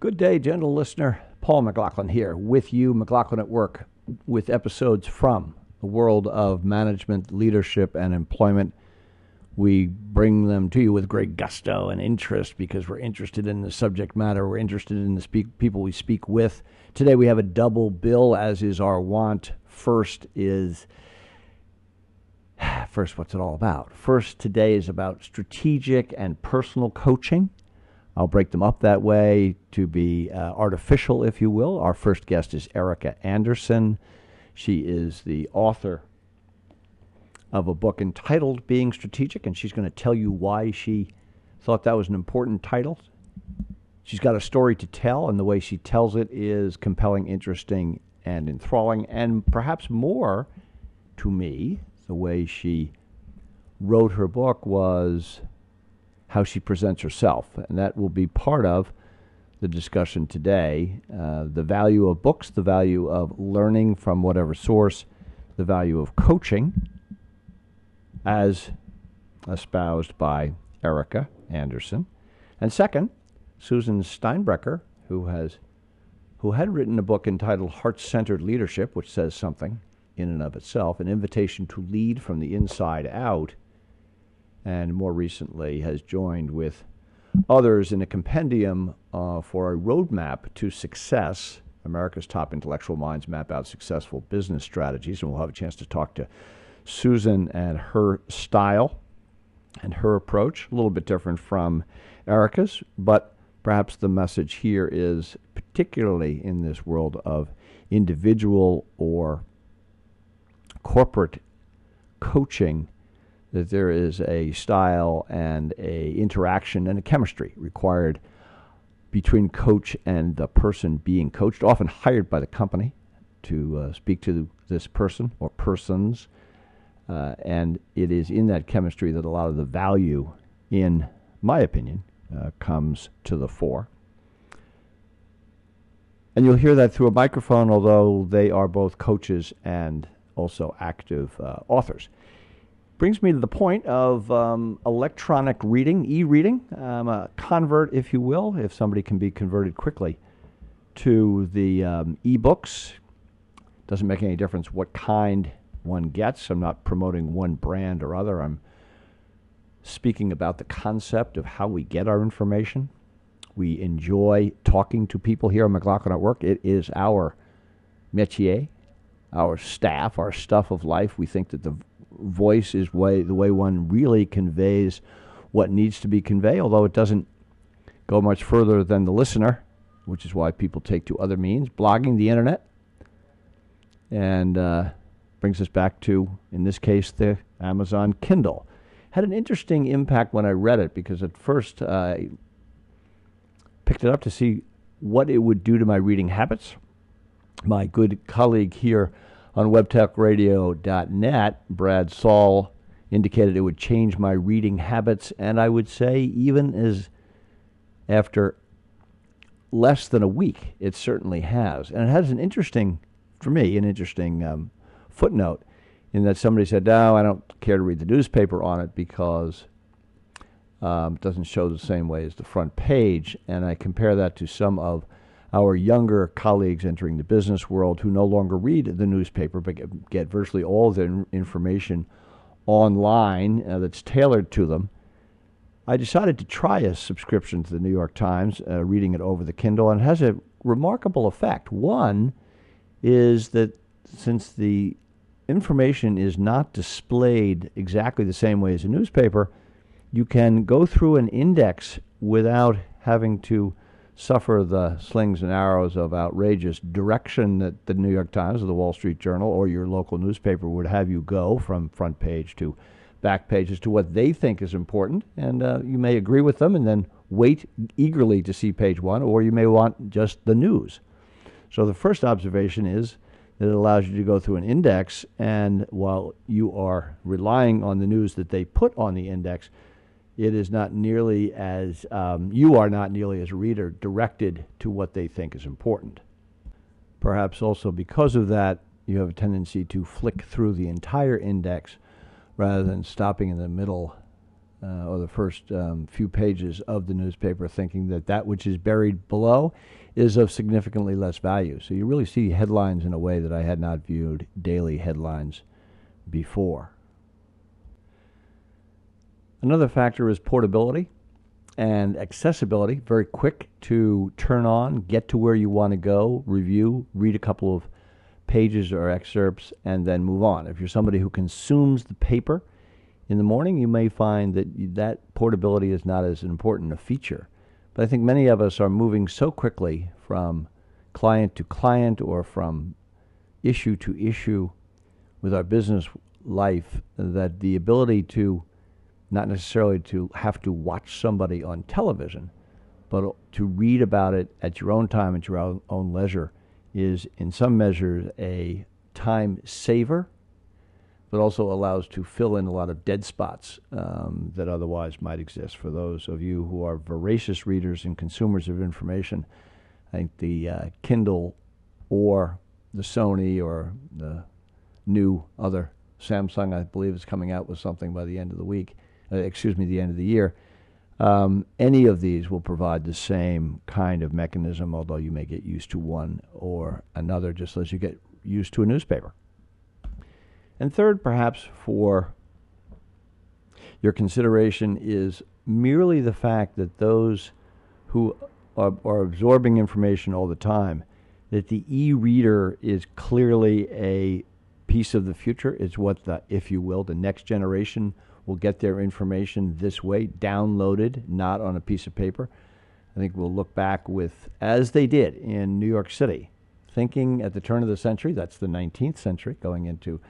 Good day, gentle listener. Paul McLaughlin here with you, McLaughlin at Work, with episodes from the world of management, leadership, and employment. We bring them to you with great gusto and interest because we're interested in the subject matter. We're interested in the speak, people we speak with. Today we have a double bill, as is our wont. First is first, what's it all about? First, today is about strategic and personal coaching. I'll break them up that way to be uh, artificial, if you will. Our first guest is Erika Andersen. She is the author of a book entitled Being Strategic, and she's going to tell you why she thought that was an important title. She's got a story to tell, and the way she tells it is compelling, interesting, and enthralling, and perhaps more to me, the way she wrote her book was how she presents herself. And that will be part of the discussion today uh, the value of books, the value of learning from whatever source, the value of coaching, as espoused by Erika Andersen. And second, Susan Steinbrecher, who has who had written a book entitled Heart Centered Leadership, which says something in and of itself, an invitation to lead from the inside out and more recently has joined with others in a compendium uh, for a roadmap to success. America's top intellectual minds map out successful business strategies, and we'll have a chance to talk to Susan and her style and her approach. A little bit different from Erika's, but perhaps the message here is particularly in this world of individual or corporate coaching that there is a style and a interaction and a chemistry required between coach and the person being coached, often hired by the company to uh, speak to this person or persons. Uh, and it is in that chemistry that a lot of the value, in my opinion, uh, comes to the fore. And you'll hear that through a microphone, although they are both coaches and also active uh, authors brings me to the point of um, electronic reading, e reading, um, a convert, if you will, if somebody can be converted quickly to the um, e books. Doesn't make any difference what kind one gets. I'm not promoting one brand or other. I'm speaking about the concept of how we get our information. We enjoy talking to people here at McLaughlin at Work. It is our métier, our staff, our stuff of life. We think that the voice is way the way one really conveys what needs to be conveyed, although it doesn't go much further than the listener, which is why people take to other means, blogging, the internet, and uh, brings us back to, in this case, the Amazon Kindle. Had an interesting impact when I read it because at first uh, I picked it up to see what it would do to my reading habits. My good colleague here on webtalkradio.net, Brad Saul indicated it would change my reading habits, and I would say, even as after less than a week, it certainly has. And it has an interesting, for me, an interesting um, footnote in that somebody said, No, I don't care to read the newspaper on it because um, it doesn't show the same way as the front page. And I compare that to some of our younger colleagues entering the business world who no longer read the newspaper but get, virtually all their information online uh, that's tailored to them. I decided to try a subscription to the New York Times, uh, reading it over the Kindle, and it has a remarkable effect. One is that since the information is not displayed exactly the same way as a newspaper, you can go through an index without having to suffer the slings and arrows of outrageous direction that the New York Times or the Wall Street Journal or your local newspaper would have you go from front page to back pages to what they think is important. And uh, you may agree with them and then wait eagerly to see page one, or you may want just the news. So the first observation is that it allows you to go through an index, and while you are relying on the news that they put on the index, it is not nearly as, um, you are not nearly as a reader directed to what they think is important. Perhaps also because of that, you have a tendency to flick through the entire index rather than stopping in the middle uh, or the first um, few pages of the newspaper, thinking that that which is buried below is of significantly less value. So you really see headlines in a way that I had not viewed daily headlines before. Another factor is portability and accessibility. Very quick to turn on, get to where you want to go, review, read a couple of pages or excerpts, and then move on. If you're somebody who consumes the paper in the morning, you may find that that portability is not as important a feature. But I think many of us are moving so quickly from client to client or from issue to issue with our business life that the ability to not necessarily to have to watch somebody on television, but to read about it at your own time, at your own leisure, is in some measures a time saver, but also allows to fill in a lot of dead spots um, that otherwise might exist. For those of you who are voracious readers and consumers of information, I think the uh, Kindle or the Sony or the new other Samsung, I believe, is coming out with something by the end of the week uh, excuse me, the end of the year. Um, any of these will provide the same kind of mechanism, although you may get used to one or another just as you get used to a newspaper. And third, perhaps for your consideration, is merely the fact that those who are, are absorbing information all the time, that the e reader is clearly a piece of the future. It's what the, if you will, the next generation will get their information this way, downloaded, not on a piece of paper. I think we'll look back with, as they did in New York City, thinking at the turn of the century, that's the 19th century, going into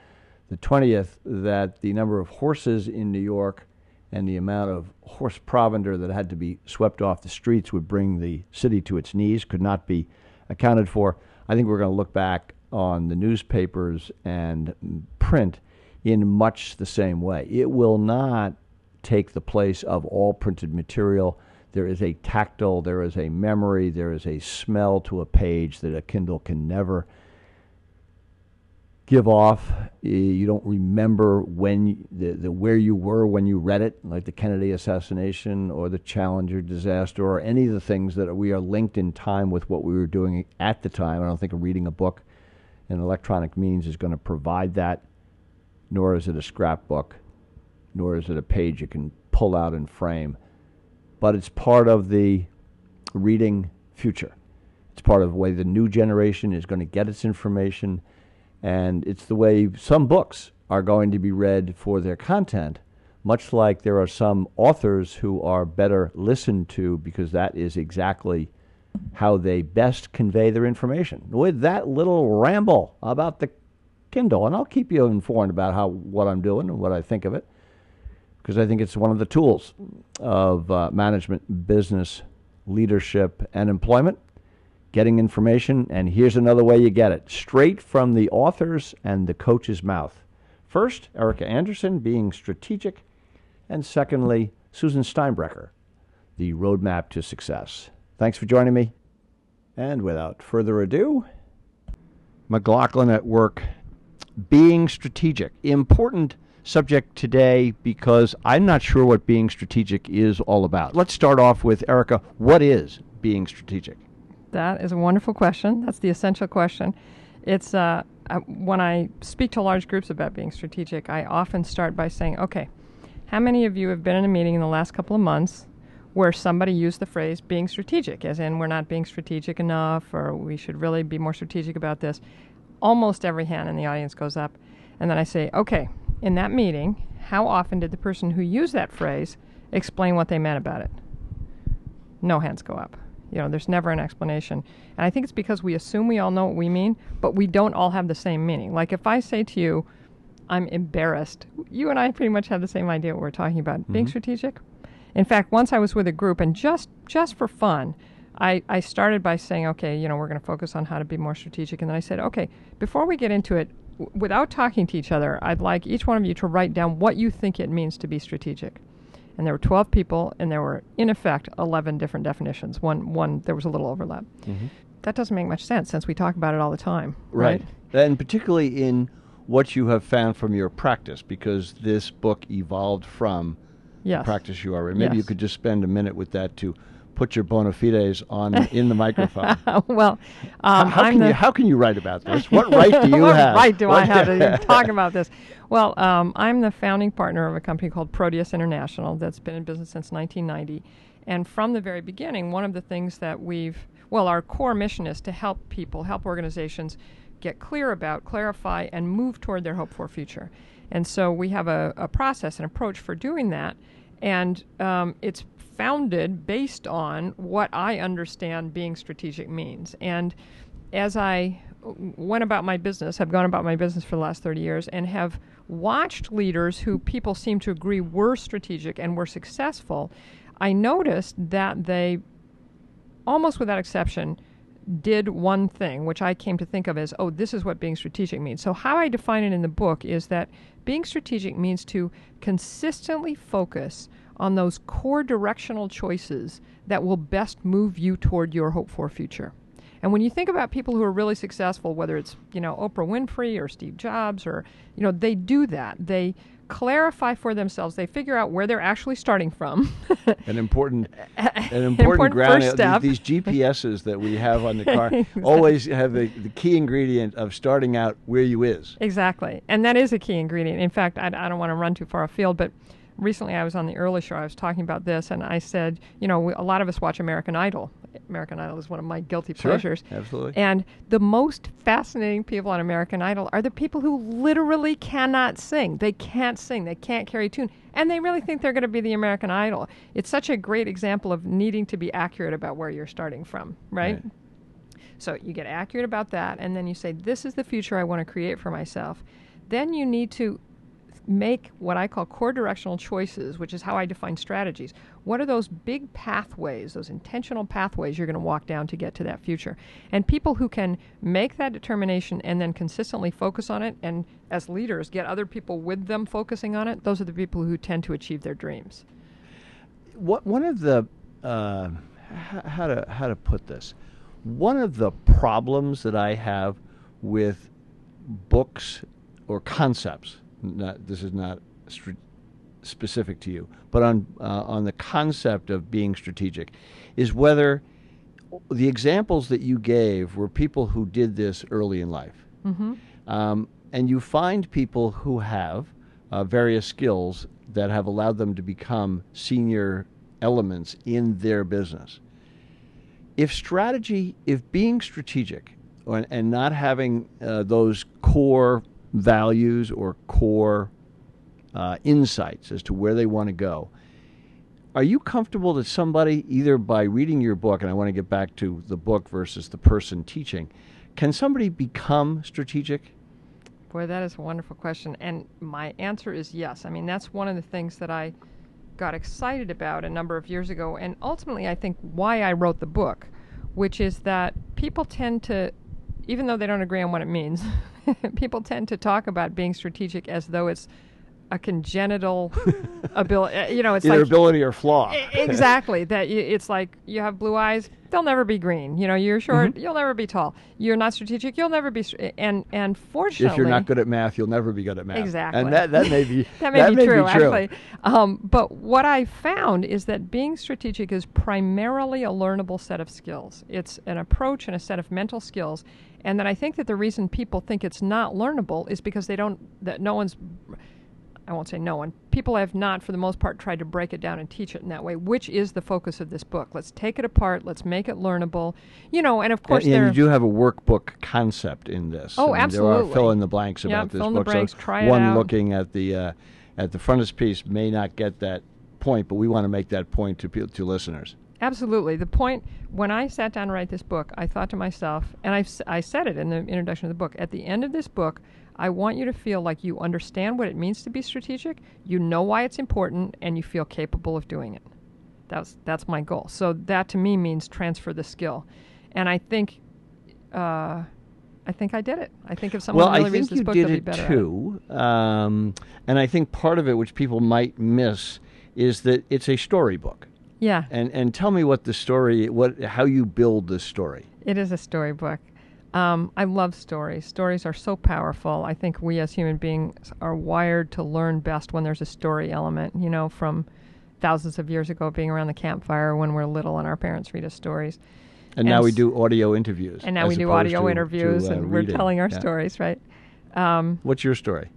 the 20th, that the number of horses in New York and the amount of horse provender that had to be swept off the streets would bring the city to its knees, could not be accounted for. I think we're going to look back on the newspapers and print in much the same way. It will not take the place of all printed material. There is a tactile, there is a memory, there is a smell to a page that a Kindle can never give off. You don't remember when the, the where you were when you read it, like the Kennedy assassination or the Challenger disaster or any of the things that we are linked in time with what we were doing at the time. I don't think reading a book in electronic means is going to provide that nor is it a scrapbook, nor is it a page you can pull out and frame. But it's part of the reading future. It's part of the way the new generation is going to get its information, and it's the way some books are going to be read for their content, much like there are some authors who are better listened to because that is exactly how they best convey their information. With that little ramble about the Kindle, and I'll keep you informed about how what I'm doing and what I think of it, because I think it's one of the tools of uh, management, business, leadership, and employment. Getting information, and here's another way you get it straight from the author's and the coach's mouth. First, Erika Andersen being strategic, and secondly, Susan Steinbrecher, the roadmap to success. Thanks for joining me. And without further ado, McLaughlin at Work being strategic. Important subject today because I'm not sure what being strategic is all about. Let's start off with Erika. What is being strategic? That is a wonderful question. That's the essential question. It's uh, uh, when I speak to large groups about being strategic, I often start by saying, okay, how many of you have been in a meeting in the last couple of months where somebody used the phrase being strategic, as in we're not being strategic enough or we should really be more strategic about this? Almost every hand in the audience goes up. And then I say, okay, in that meeting, how often did the person who used that phrase explain what they meant about it? No hands go up. You know, there's never an explanation. And I think it's because we assume we all know what we mean, but we don't all have the same meaning. Like if I say to you, I'm embarrassed, you and I pretty much have the same idea what we're talking about. Mm-hmm. Being strategic. In fact, once I was with a group, and just just for fun, I, I started by saying, okay, you know, we're going to focus on how to be more strategic. And then I said, okay, before we get into it, w- without talking to each other, I'd like each one of you to write down what you think it means to be strategic. And there were 12 people, and there were, in effect, 11 different definitions. One, one there was a little overlap. Mm-hmm. That doesn't make much sense since we talk about it all the time. Right. right. And particularly in what you have found from your practice, because this book evolved from Yes. practice you are in. Maybe you could just spend a minute with that to put your bona fides on in the microphone. well, How, um, how I'm can you how can you write about this? What right do you what have? right do I have to talk about this? Well, um, I'm the founding partner of a company called Proteus International that's been in business since 1990. And from the very beginning, one of the things that we've, well, our core mission is to help people, help organizations get clear about, clarify, and move toward their hope for future. And so we have a, a process, an approach for doing that. And um, it's founded based on what I understand being strategic means. And as I went about my business, have gone about my business for the last 30 years, and have watched leaders who people seem to agree were strategic and were successful, I noticed that they, almost without exception, did one thing, which I came to think of as, oh, this is what being strategic means. So, how I define it in the book is that being strategic means to consistently focus on those core directional choices that will best move you toward your hope for future. And when you think about people who are really successful, whether it's, you know, Oprah Winfrey or Steve Jobs or, you know, they do that. They clarify for themselves. They figure out where they're actually starting from. an important an important, important ground first step. These, these GPSs that we have on the car always have the, the key ingredient of starting out where you is. Exactly. And that is a key ingredient. In fact, I, I don't want to run too far afield, but recently I was on the early show. I was talking about this, and I said, you know, we, a lot of us watch American Idol. American Idol is one of my guilty Sure, pleasures. absolutely. And the most fascinating people on American Idol are the people who literally cannot sing. They can't sing. They can't carry a tune. And they really think they're going to be the American Idol. It's such a great example of needing to be accurate about where you're starting from, right? Right. So you get accurate about that, and then you say, This is the future I want to create for myself. Then you need to make what I call core directional choices, which is how I define strategies. What are those big pathways, those intentional pathways you're going to walk down to get to that future? And people who can make that determination and then consistently focus on it, and as leaders, get other people with them focusing on it, those are the people who tend to achieve their dreams. What one of the uh, how to how to put this? One of the problems that I have with books or concepts. Not this is not specific to you, but on uh, on the concept of being strategic, is whether the examples that you gave were people who did this early in life. Mm-hmm. Um, and you find people who have uh, various skills that have allowed them to become senior elements in their business. If strategy, if being strategic or, and not having uh, those core values or core uh, insights as to where they want to go, are you comfortable that somebody, either by reading your book, and I want to get back to the book versus the person teaching, can somebody become strategic? Boy, that is a wonderful question. And my answer is yes. I mean, that's one of the things that I got excited about a number of years ago. And ultimately, I think why I wrote the book, which is that people tend to, even though they don't agree on what it means, people tend to talk about being strategic as though it's a congenital ability. Eh, you know, it's Either like ability or flaw. Exactly that y- it's like you have blue eyes they'll never be green you know you're mm-hmm. short you'll never be tall you're not strategic you'll never be str- eh, and and fortunately if you're not good at math, you'll never be good at math. Exactly. And that, that may be that may, be, true, true. actually. Um, but what I found is that being strategic is primarily a learnable set of skills. It's an approach and a set of mental skills, and that I think that the reason people think it's not learnable is because they don't that no one's. I won't say no one. People have not, for the most part, tried to break it down and teach it in that way, which is the focus of this book. Let's take it apart. Let's make it learnable. You know, and of course, and, there. and you do have a workbook concept in this. Oh, I mean, There absolutely. are fill in the blanks Yeah, about this in the book. blanks, so one out. looking at the uh, at the frontispiece may not get that point, but we want to make that point to to listeners. Absolutely. The point, when I sat down to write this book, I thought to myself, and I've, s- I said it in the introduction of the book, at the end of this book, I want you to feel like you understand what it means to be strategic, you know why it's important, and you feel capable of doing it. That's, that's my goal. So that to me means transfer the skill. And I think, uh, I think I did it. I think if someone well, really I reads this you book, did they'll be better at it. too, um, and I think part of it, which people might miss, is that it's a storybook. Yeah. And and tell me what the story, what how you build this story. It is a storybook. Um, I love stories. Stories are so powerful. I think we as human beings are wired to learn best when there's a story element. You know, from thousands of years ago, being around the campfire when we're little and our parents read us stories. And, now And we do audio interviews. And now we do audio to- interviews to, uh, and we're telling our Yeah. stories, right? Um, What's your story?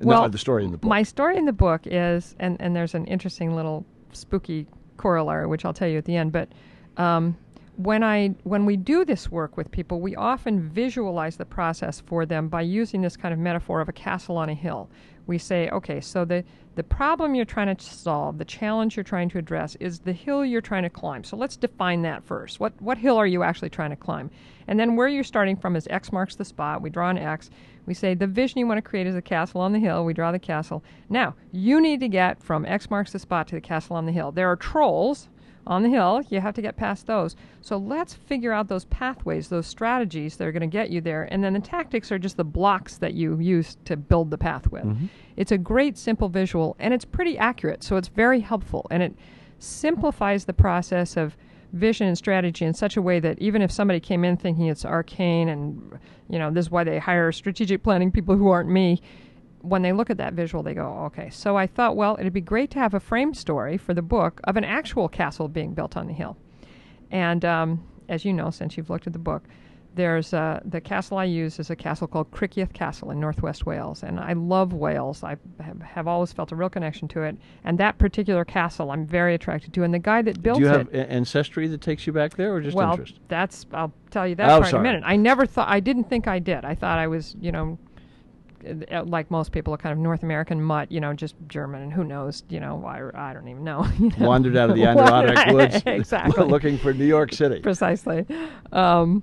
No, Well, the story in the book. My story in the book is, and, and there's an interesting little spooky corollary, which I'll tell you at the end. But um, when I when we do this work with people, we often visualize the process for them by using this kind of metaphor of a castle on a hill. We say, okay, so the the problem you're trying to solve, the challenge you're trying to address, is the hill you're trying to climb. So let's define that first. What what hill are you actually trying to climb? And then where you're starting from is X marks the spot. We draw an X. We say the vision you want to create is a castle on the hill. We draw the castle. Now, you need to get from X marks the spot to the castle on the hill. There are trolls on the hill. You have to get past those. So let's figure out those pathways, those strategies that are going to get you there. And then the tactics are just the blocks that you use to build the path with. Mm-hmm. It's a great, simple visual, and it's pretty accurate. So it's very helpful. And it simplifies the process of vision and strategy in such a way that even if somebody came in thinking it's arcane and you know this is why they hire strategic planning people who aren't me when they look at that visual they go okay so i thought well it'd be great to have a frame story for the book of an actual castle being built on the hill and um, as you know since you've looked at the book there's uh, the castle I use is a castle called Criccieth Castle in northwest Wales, and I love Wales. I have, have always felt a real connection to it, and that particular castle I'm very attracted to. And the guy that built do you it, have a- ancestry that takes you back there, or just well, interest? that's I'll tell you that Oh, part in a minute. I never thought I didn't think I did. I thought I was, you know, like most people, a kind of North American mutt, you know, just German, and who knows, you know, I, I don't even know. you know. Wandered out of the Adirondack woods, exactly, looking for New York City. precisely. Um,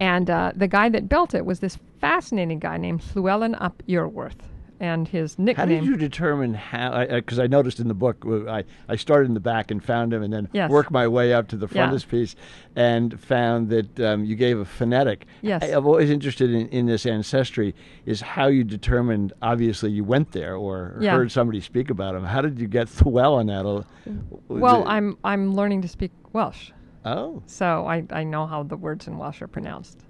and uh, the guy that built it was this fascinating guy named Llewellyn ap Iorwerth, and his nickname. How did you determine how? Because I, noticed in the book, uh, I, I started in the back and found him, and then Yes. worked my way up to the Yeah. frontispiece, and found that um, you gave a phonetic. Yes. I, am always interested in, in this ancestry. Is how you determined? Obviously, you went there or Yeah. heard somebody speak about him. How did you get Llewellyn at a? well, I'm I'm learning to speak Welsh. Oh, So I, I know how the words in Welsh are pronounced.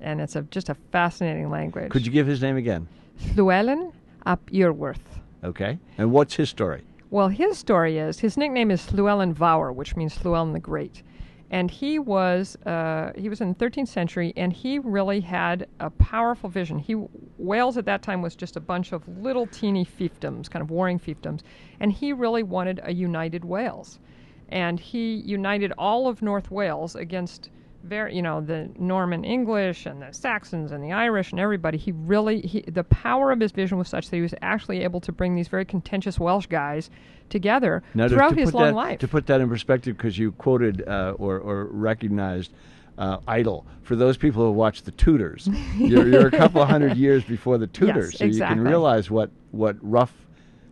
And it's a, just a fascinating language. could you give his name again? Llewellyn ap Iorwerth. Okay. And what's his story? Well, his story is his nickname is Llewellyn Fawr, which means Llewellyn the Great. And he was uh, he was in the 13th century, and he really had a powerful vision. He Wales at that time was just a bunch of little teeny fiefdoms, kind of warring fiefdoms, and he really wanted a united Wales, and he united all of North Wales against very you know the Norman English and the Saxons and the Irish and everybody. He really he, the power of his vision was such that he was actually able to bring these very contentious Welsh guys together Now, throughout to his long that, life. To put that in perspective, because you quoted uh, or, or recognized uh, Idol. For those people who watch The Tudors, you're, you're a couple hundred years before The Tudors, so you can realize what, what rough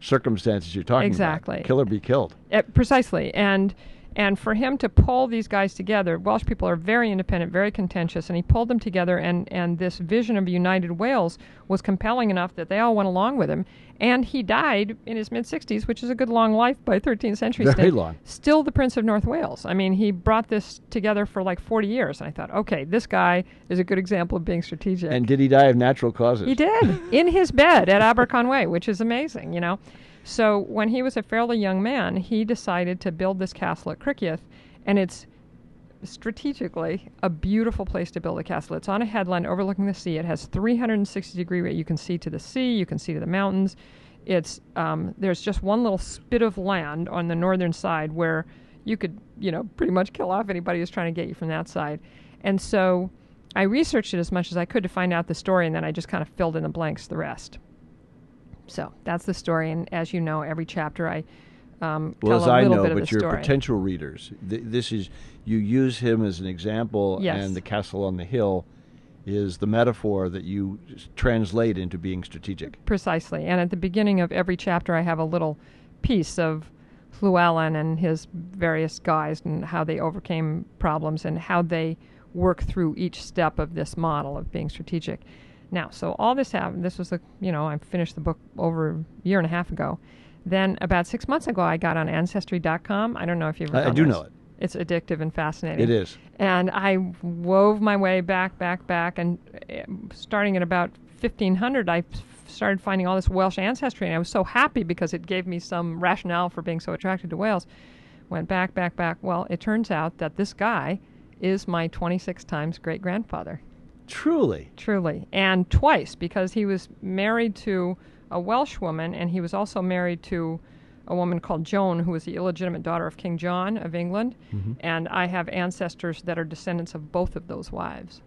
circumstances you're talking Exactly. about. Kill or be killed. Uh, precisely, and and for him to pull these guys together, Welsh people are very independent, very contentious, and he pulled them together, and and this vision of united Wales was compelling enough that they all went along with him. And he died in his mid 60s, which is a good long life by 13th century Very standards. long. Still the Prince of North Wales. I mean, he brought this together for like 40 years, and I thought, okay, this guy is a good example of being strategic. And did he die of natural causes? He did in his bed at Aberconway, which is amazing, you know. So when he was a fairly young man, he decided to build this castle at Criccieth, and it's strategically a beautiful place to build a castle. It's on a headland overlooking the sea. It has 360 degree. You can see to the sea, you can see to the mountains. It's um, there's just one little spit of land on the northern side where you could, you know, pretty much kill off anybody who's trying to get you from that side. And so I researched it as much as I could to find out the story, and then I just kind of filled in the blanks the rest. So that's the story, and as you know, every chapter I um, Well, tell as a I know, but your story. potential readers, th- this is you use him as an example, Yes. and the castle on the hill is the metaphor that you translate into being strategic. Precisely. And at the beginning of every chapter, I have a little piece of Llewellyn and his various guys and how they overcame problems and how they work through each step of this model of being strategic. Now, so all this happened. This was the, you know, I finished the book over a year and a half ago. Then about six months ago, I got on Ancestry.com. I don't know if you've. I- I do this. know it. It's addictive and fascinating. It is. And I wove my way back, back, back, and uh, starting at about 1500, I started finding all this Welsh ancestry, and I was so happy because it gave me some rationale for being so attracted to Wales. Went back, back, back. Well, it turns out that this guy is my 26 times great grandfather. Truly. Truly. And twice because he was married to a Welsh woman and he was also married to a woman called Joan, who was the illegitimate daughter of King John of England. Mm-hmm. And I have ancestors that are descendants of both of those wives.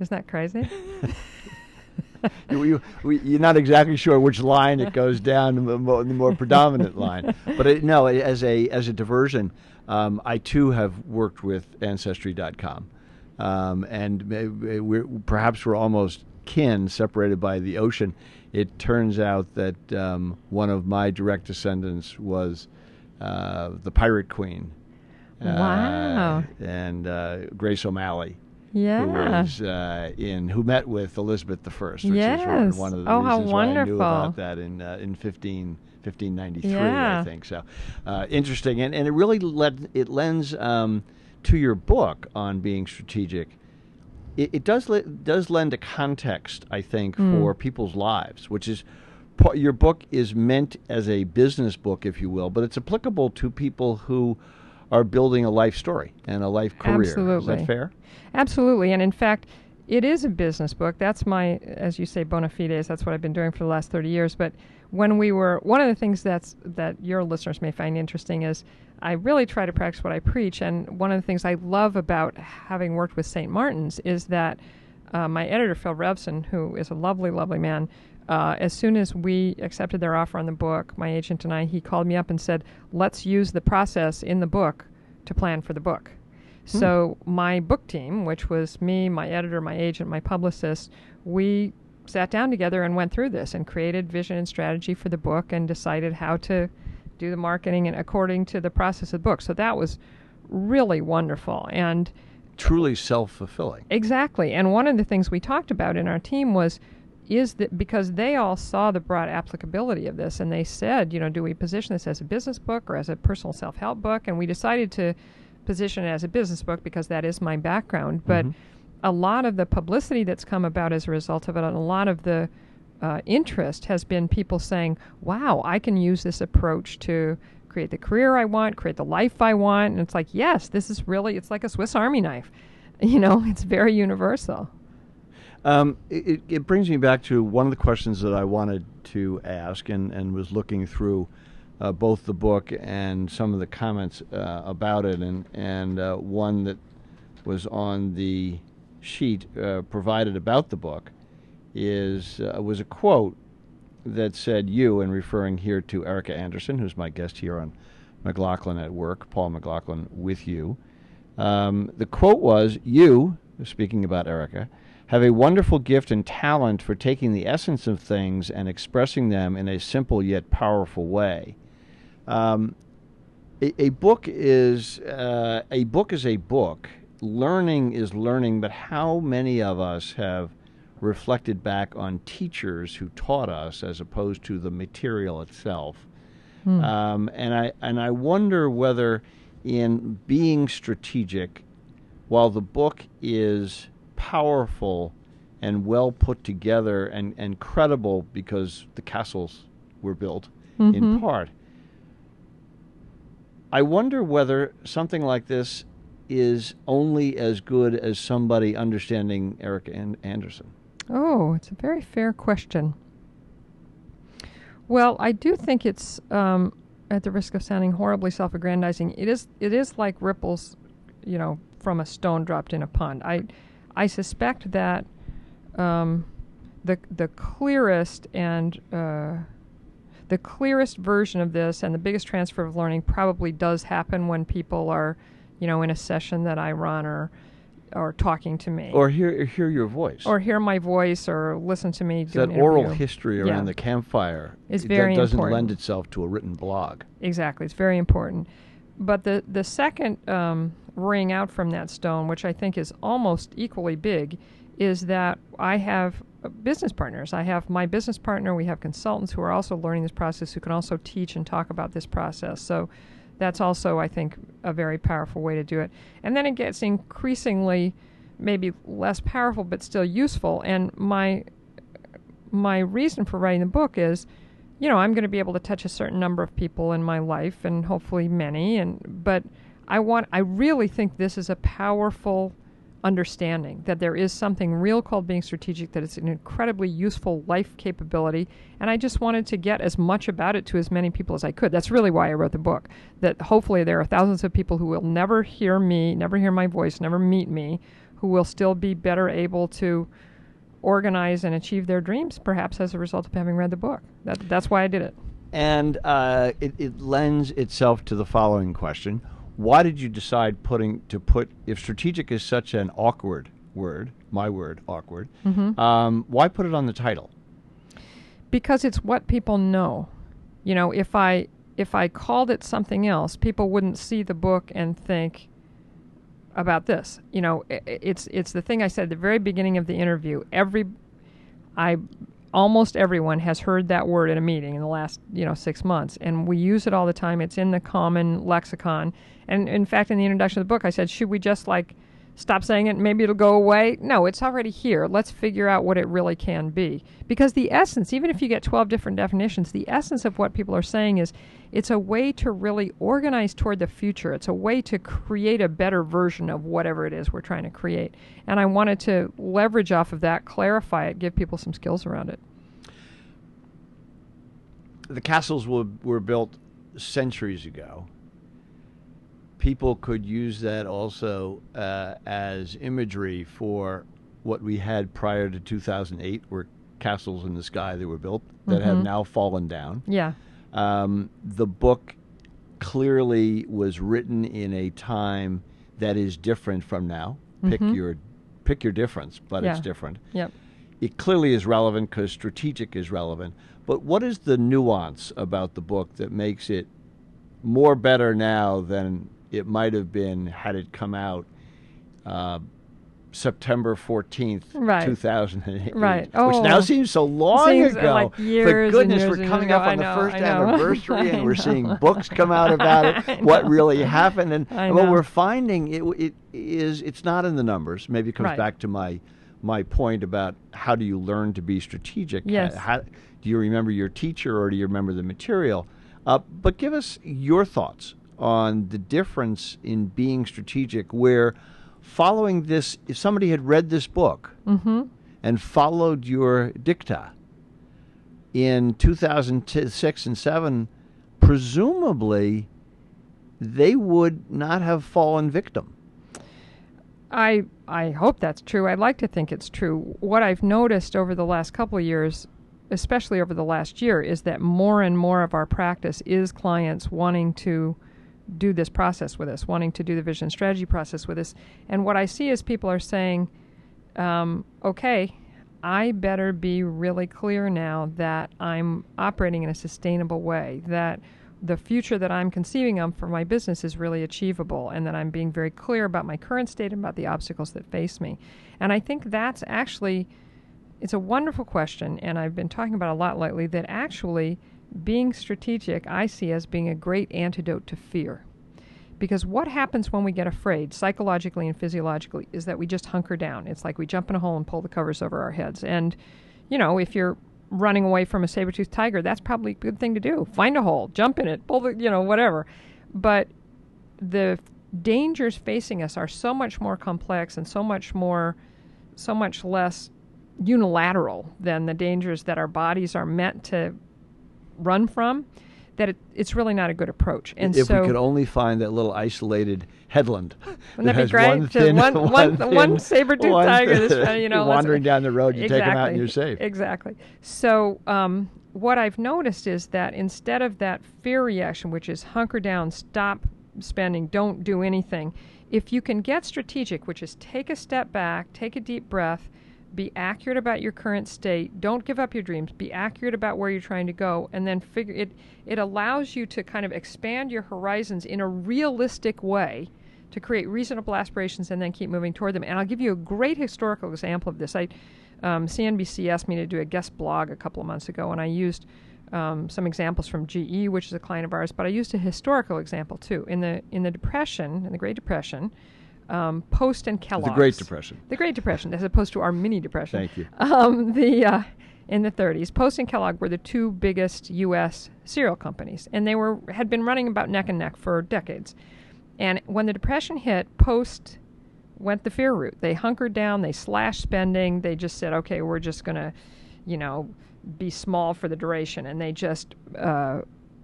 Isn't that crazy? you, you, you're not exactly sure which line it goes down the more, the more predominant line, but it, no, as a as a diversion, um, I too have worked with Ancestry.com, um, and we're, perhaps we're almost kin, separated by the ocean. It turns out that um, one of my direct descendants was uh, the Pirate Queen. Wow. Uh, and uh, Grace O'Malley yeah. who was uh, in who met with Elizabeth I, which yes. is one of the oh, reasons why I knew about that in uh, in 15, 1593, Yeah. I think. So uh, interesting, and and it really led it lends um, to your book on being strategic. It, it does le- does lend a context, I think, Hmm. for people's lives, which is. Your book is meant as a business book, if you will, but it's applicable to people who are building a life story and a life career. Is Absolutely. that fair? Absolutely, and in fact, it is a business book. That's my, as you say, bona fides. That's what I've been doing for the last thirty years. But when we were, one of the things that's that your listeners may find interesting is I really try to practice what I preach. And one of the things I love about having worked with St. Martin's is that uh, my editor Phil Revzin, who is a lovely, lovely man. Uh, as soon as we accepted their offer on the book, my agent and I, he called me up and said, "Let's use the process in the book to plan for the book." Hmm. So my book team, which was me, my editor, my agent, my publicist, we sat down together and went through this and created vision and strategy for the book and decided how to do the marketing and according to the process of the book. So that was really wonderful and Truly self fulfilling. Exactly. And one of the things we talked about in our team was is that because they all saw the broad applicability of this and they said, you know, do we position this as a business book or as a personal self help book? And we decided to position it as a business book because that is my background. But Mhm. a lot of the publicity that's come about as a result of it and a lot of the uh, interest has been people saying, wow, I can use this approach to create the career I want, create the life I want. And it's like, yes, this is really, it's like a Swiss Army knife. You know, it's very universal. Um, it, it- it brings me back to one of the questions that I wanted to ask and, and was looking through uh, both the book and some of the comments uh, about it, and, and uh, one that was on the sheet uh, provided about the book is uh, was a quote that said you, and referring here to Erika Andersen, who's my guest here on McLaughlin at Work, Paul McLaughlin with you. Um, the quote was, You, speaking about Erika, have a wonderful gift and talent for taking the essence of things and expressing them in a simple yet powerful way. Um, a, a book is uh, a book is a book. Learning is learning, but how many of us have reflected back on teachers who taught us as opposed to the material itself? Um, and I and I wonder whether, in being strategic, while the book is powerful and well put together and, and credible because the castles were built in Mhm. part, I wonder whether something like this is only as good as somebody understanding Erika An- Andersen. Oh, it's a very fair question. Well, I do think it's, um, at the risk of sounding horribly self-aggrandizing, it is it is like ripples, you know, from a stone dropped in a pond. I, I suspect that um, the the clearest and uh, the clearest version of this and the biggest transfer of learning probably does happen when people are, you know, in a session that I run or or talking to me Or hear hear your voice. or hear my voice or listen to me do that oral history around Yeah. the campfire Is very doesn't important. lend itself to a written blog. Exactly, it's very important. But the the second um, ring out from that stone, which I think is almost equally big, is that I have business partners. I have my business partner. We have consultants who are also learning this process, who can also teach and talk about this process. So that's also, I think, a very powerful way to do it. And then it gets increasingly, maybe less powerful, but still useful. And my my reason for writing the book is, you know, I'm going to be able to touch a certain number of people in my life, and hopefully many. And but I want, I really think this is a powerful understanding that there is something real called being strategic, that it's an incredibly useful life capability. And I just wanted to get as much about it to as many people as I could. That's really why I wrote the book. That hopefully there are thousands of people who will never hear me, never hear my voice, never meet me, who will still be better able to organize and achieve their dreams, perhaps as a result of having read the book. That, that's why I did it. And uh, it, it lends itself to the following question why did you decide putting to put if strategic is such an awkward word, my word, awkward? Mm-hmm. Um, why put it on the title? Because it's what people know. You know, if I if I called it something else, people wouldn't see the book and think about this. You know, it's it's the thing I said at the very beginning of the interview. Every I almost everyone has heard that word in a meeting in the last you know six months and we use it all the time it's in the common lexicon and in fact in the introduction of the book i said should we just like stop saying it maybe it'll go away? No it's already here. Let's figure out what it really can be. Because the essence even if you get 12 different definitions the essence of what people are saying is it's a way to really organize toward the future. It's a way to create a better version of whatever it is we're trying to create. And i wanted to leverage off of that clarify it give people some skills around it. The castles were, were built centuries ago people could use that also uh, as imagery for what we had prior to 2008, were castles in the sky that were built that mm-hmm. have now fallen down. Yeah. Um, the book clearly was written in a time that is different from now. Pick mm-hmm. your pick your difference, but yeah. it's different. Yep. It clearly is relevant because strategic is relevant. But what is the nuance about the book that makes it more better now than it might have been had it come out uh, September 14th, right. 2008. Right. Oh. Which now seems so long seems ago. Like years For goodness, we're coming up on know, the first anniversary and we're seeing books come out about it, what really happened. And, and what we're finding it, it is it's not in the numbers. Maybe it comes right. back to my my point about how do you learn to be strategic? Yes. How, do you remember your teacher or do you remember the material? Uh, but give us your thoughts on the difference in being strategic, where following this, if somebody had read this book mm-hmm. and followed your dicta in 2006 and 7, presumably they would not have fallen victim. I I hope that's true. I'd like to think it's true. What I've noticed over the last couple of years, especially over the last year, is that more and more of our practice is clients wanting to do this process with us, wanting to do the vision strategy process with us. And what I see is people are saying, um, okay, I better be really clear now that I'm operating in a sustainable way, that the future that I'm conceiving of for my business is really achievable, and that I'm being very clear about my current state and about the obstacles that face me. And I think that's actually it's a wonderful question, and I've been talking about a lot lately that actually being strategic I see as being a great antidote to fear. Because what happens when we get afraid, psychologically and physiologically, is that we just hunker down. It's like we jump in a hole and pull the covers over our heads. And, you know, if you're running away from a saber-toothed tiger, that's probably a good thing to do. Find a hole, jump in it, pull the, you know, whatever. But the dangers facing us are so much more complex and so much more, so much less unilateral than the dangers that our bodies are meant to run from that it, it's really not a good approach. And if so, we could only find that little isolated headland, wouldn't that, be great? One, thin, one, one, one, one saber-tooth one tiger, this, you know, wandering down the road, you exactly, take them out and you're safe. Exactly. So um, what I've noticed is that instead of that fear reaction, which is hunker down, stop spending, don't do anything, if you can get strategic, which is take a step back, take a deep breath be accurate about your current state. Don't give up your dreams. Be accurate about where you're trying to go and then figure it it allows you to kind of expand your horizons in a realistic way to create reasonable aspirations and then keep moving toward them. And i'll give you a great historical example of this. I um, cnbc asked me to do a guest blog a couple of months ago and i used um, some examples from GE, which is a client of ours, but I used a historical example too. In the in the Depression, in the Great Depression, um, Post and Kellogg. The Great Depression. The Great Depression, as opposed to our mini depression. Thank you. Um, the uh, in the 30s. Post and Kellogg were the two biggest U.S. cereal companies, and they were had been running about neck and neck for decades. And when the Depression hit, Post went the fear route. They hunkered down, they slashed spending, they just said, okay, we're just going to, you know, be small for the duration. And they just, uh,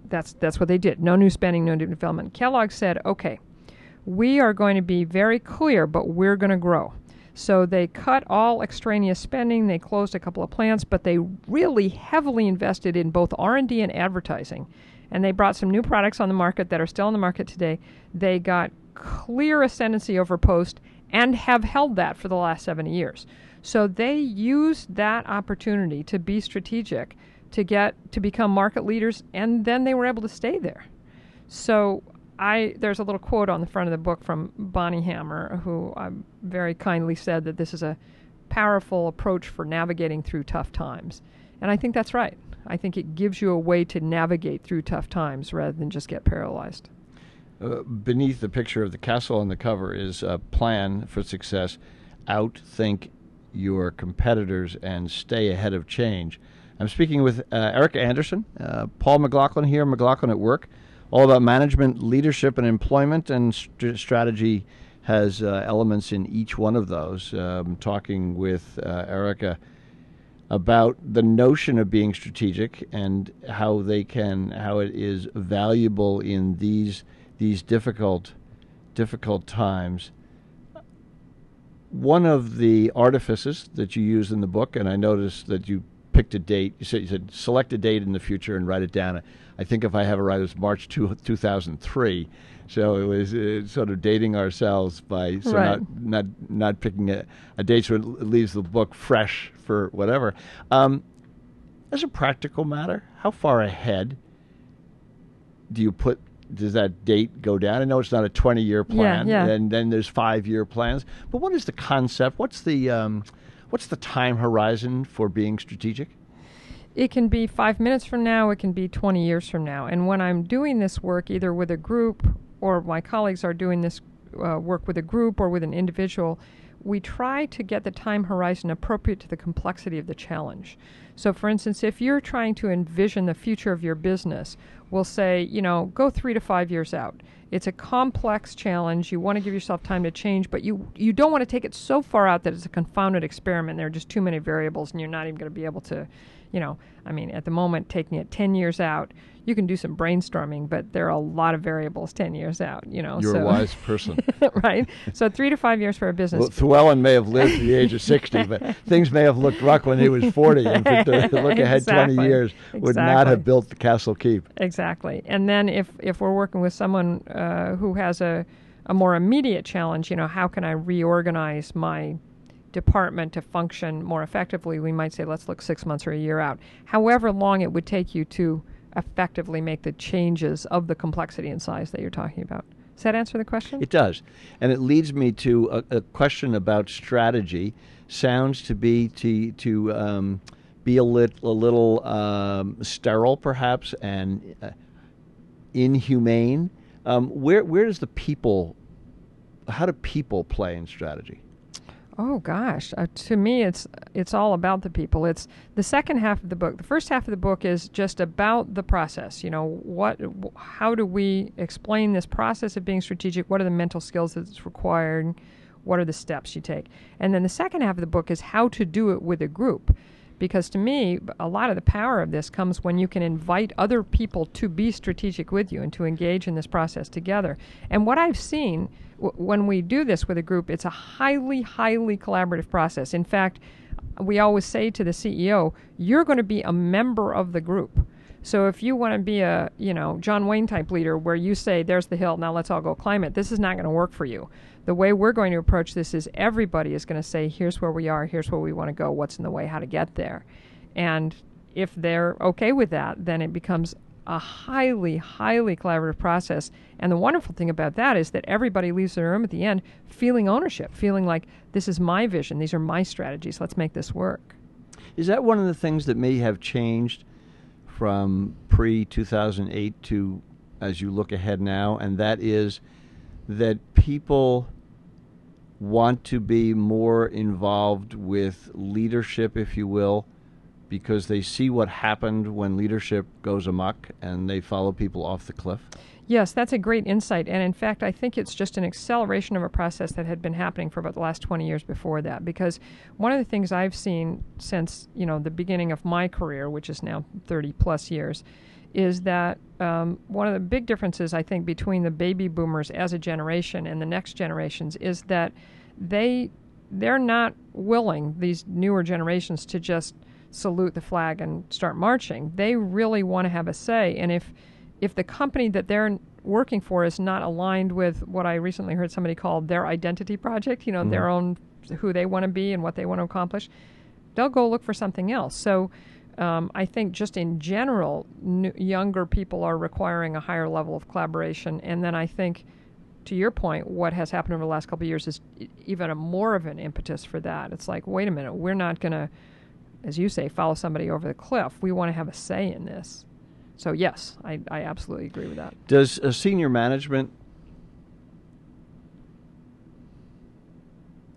that's, that's what they did. No new spending, no new development. Kellogg said, okay, we are going to be very clear, but we're going to grow. So they cut all extraneous spending. They closed a couple of plants, but they really heavily invested in both R&D and advertising. And they brought some new products on the market that are still on the market today. They got clear ascendancy over Post and have held that for the last 70 years. So they used that opportunity to be strategic, to get to become market leaders, and then they were able to stay there. So I there's a little quote on the front of the book from Bonnie Hammer, who um, very kindly said that this is a powerful approach for navigating through tough times, and I think that's right. I think it gives you a way to navigate through tough times rather than just get paralyzed. Uh, beneath the picture of the castle on the cover is a plan for success. Outthink your competitors and stay ahead of change. I'm speaking with uh, Andersen, uh, Paul McLaughlin here, McLaughlin at Work, all about management, leadership, and employment, and st- strategy has uh, elements in each one of those. Um, talking with uh, Erika about the notion of being strategic and how they can, how it is valuable in these these difficult, difficult times. One of the artifices that you use in the book, and I noticed that you picked a date. You said you said select a date in the future and write it down. I think if I have it right, it was March two, 2003. So it was uh, sort of dating ourselves by so right. not not not picking a, a, date so it leaves the book fresh for whatever. Um, as a practical matter, how far ahead do you put does that date go down? I know it's not a 20 year plan, yeah, yeah. and then there's five year plans. But what is the concept? What's the um, what's the time horizon for being strategic? It can be five minutes from now. It can be 20 years from now. And when I'm doing this work, either with a group or my colleagues are doing this uh, work with a group or with an individual, we try to get the time horizon appropriate to the complexity of the challenge. So, for instance, if you're trying to envision the future of your business, we'll say, you know, go three to five years out. It's a complex challenge. You want to give yourself time to change, but you, you don't want to take it so far out that it's a confounded experiment. There are just too many variables, and you're not even going to be able to, you know, I mean, at the moment, taking it 10 years out, you can do some brainstorming, but there are a lot of variables 10 years out, you know. You're so. a wise person. right? So three to five years for a business. Well, Llewellyn may have lived to the age of 60, but things may have looked rough when he was 40. And to, to look ahead exactly. 20 years would exactly. not have built the Castle Keep. Exactly. And then if, if we're working with someone uh, who has a, a more immediate challenge, you know, how can I reorganize my department to function more effectively, we might say, let's look six months or a year out. However long it would take you to effectively make the changes of the complexity and size that you're talking about. Does that answer the question? It does. And it leads me to a, a question about strategy. Sounds to be to, to um, be a, lit, a little um, sterile, perhaps, and uh, inhumane. Um, where, where does the people, how do people play in strategy? Oh gosh, uh, to me it's it's all about the people. It's the second half of the book. The first half of the book is just about the process. You know, what how do we explain this process of being strategic? What are the mental skills that's required? What are the steps you take? And then the second half of the book is how to do it with a group. Because to me, a lot of the power of this comes when you can invite other people to be strategic with you and to engage in this process together. And what I've seen w- when we do this with a group, it's a highly, highly collaborative process. In fact, we always say to the CEO, you're going to be a member of the group. So if you want to be a, you know, John Wayne type leader where you say there's the hill, now let's all go climb it, this is not going to work for you the way we're going to approach this is everybody is going to say, here's where we are, here's where we want to go, what's in the way, how to get there. And if they're okay with that, then it becomes a highly, highly collaborative process. And the wonderful thing about that is that everybody leaves the room at the end feeling ownership, feeling like this is my vision, these are my strategies, let's make this work. Is that one of the things that may have changed from pre 2008 to as you look ahead now? And that is that people want to be more involved with leadership, if you will, because they see what happened when leadership goes amok and they follow people off the cliff? Yes, that's a great insight. And in fact, I think it's just an acceleration of a process that had been happening for about the last 20 years before that. Because one of the things I've seen since, you know, the beginning of my career, which is now 30 plus years, is that um, one of the big differences, I think, between the baby boomers as a generation and the next generations is that they they're not willing these newer generations to just salute the flag and start marching. They really want to have a say, and if if the company that they're working for is not aligned with what I recently heard somebody call their identity project, you know, mm-hmm. their own who they want to be and what they want to accomplish, they'll go look for something else. So um, I think just in general, n- younger people are requiring a higher level of collaboration. And then I think, to your point, what has happened over the last couple of years is even a more of an impetus for that. It's like, wait a minute, we're not going to, as you say, follow somebody over the cliff. We want to have a say in this. So yes, I, I absolutely agree with that. Does a senior management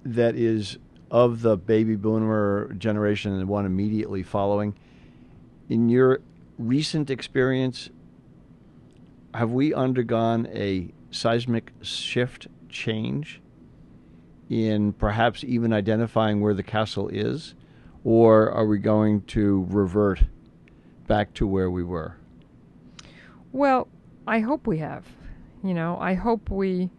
that is of the baby boomer generation and one immediately following, in your recent experience, have we undergone a seismic shift change in perhaps even identifying where the castle is, or are we going to revert back to where we were? Well, I hope we have. You know, I hope we.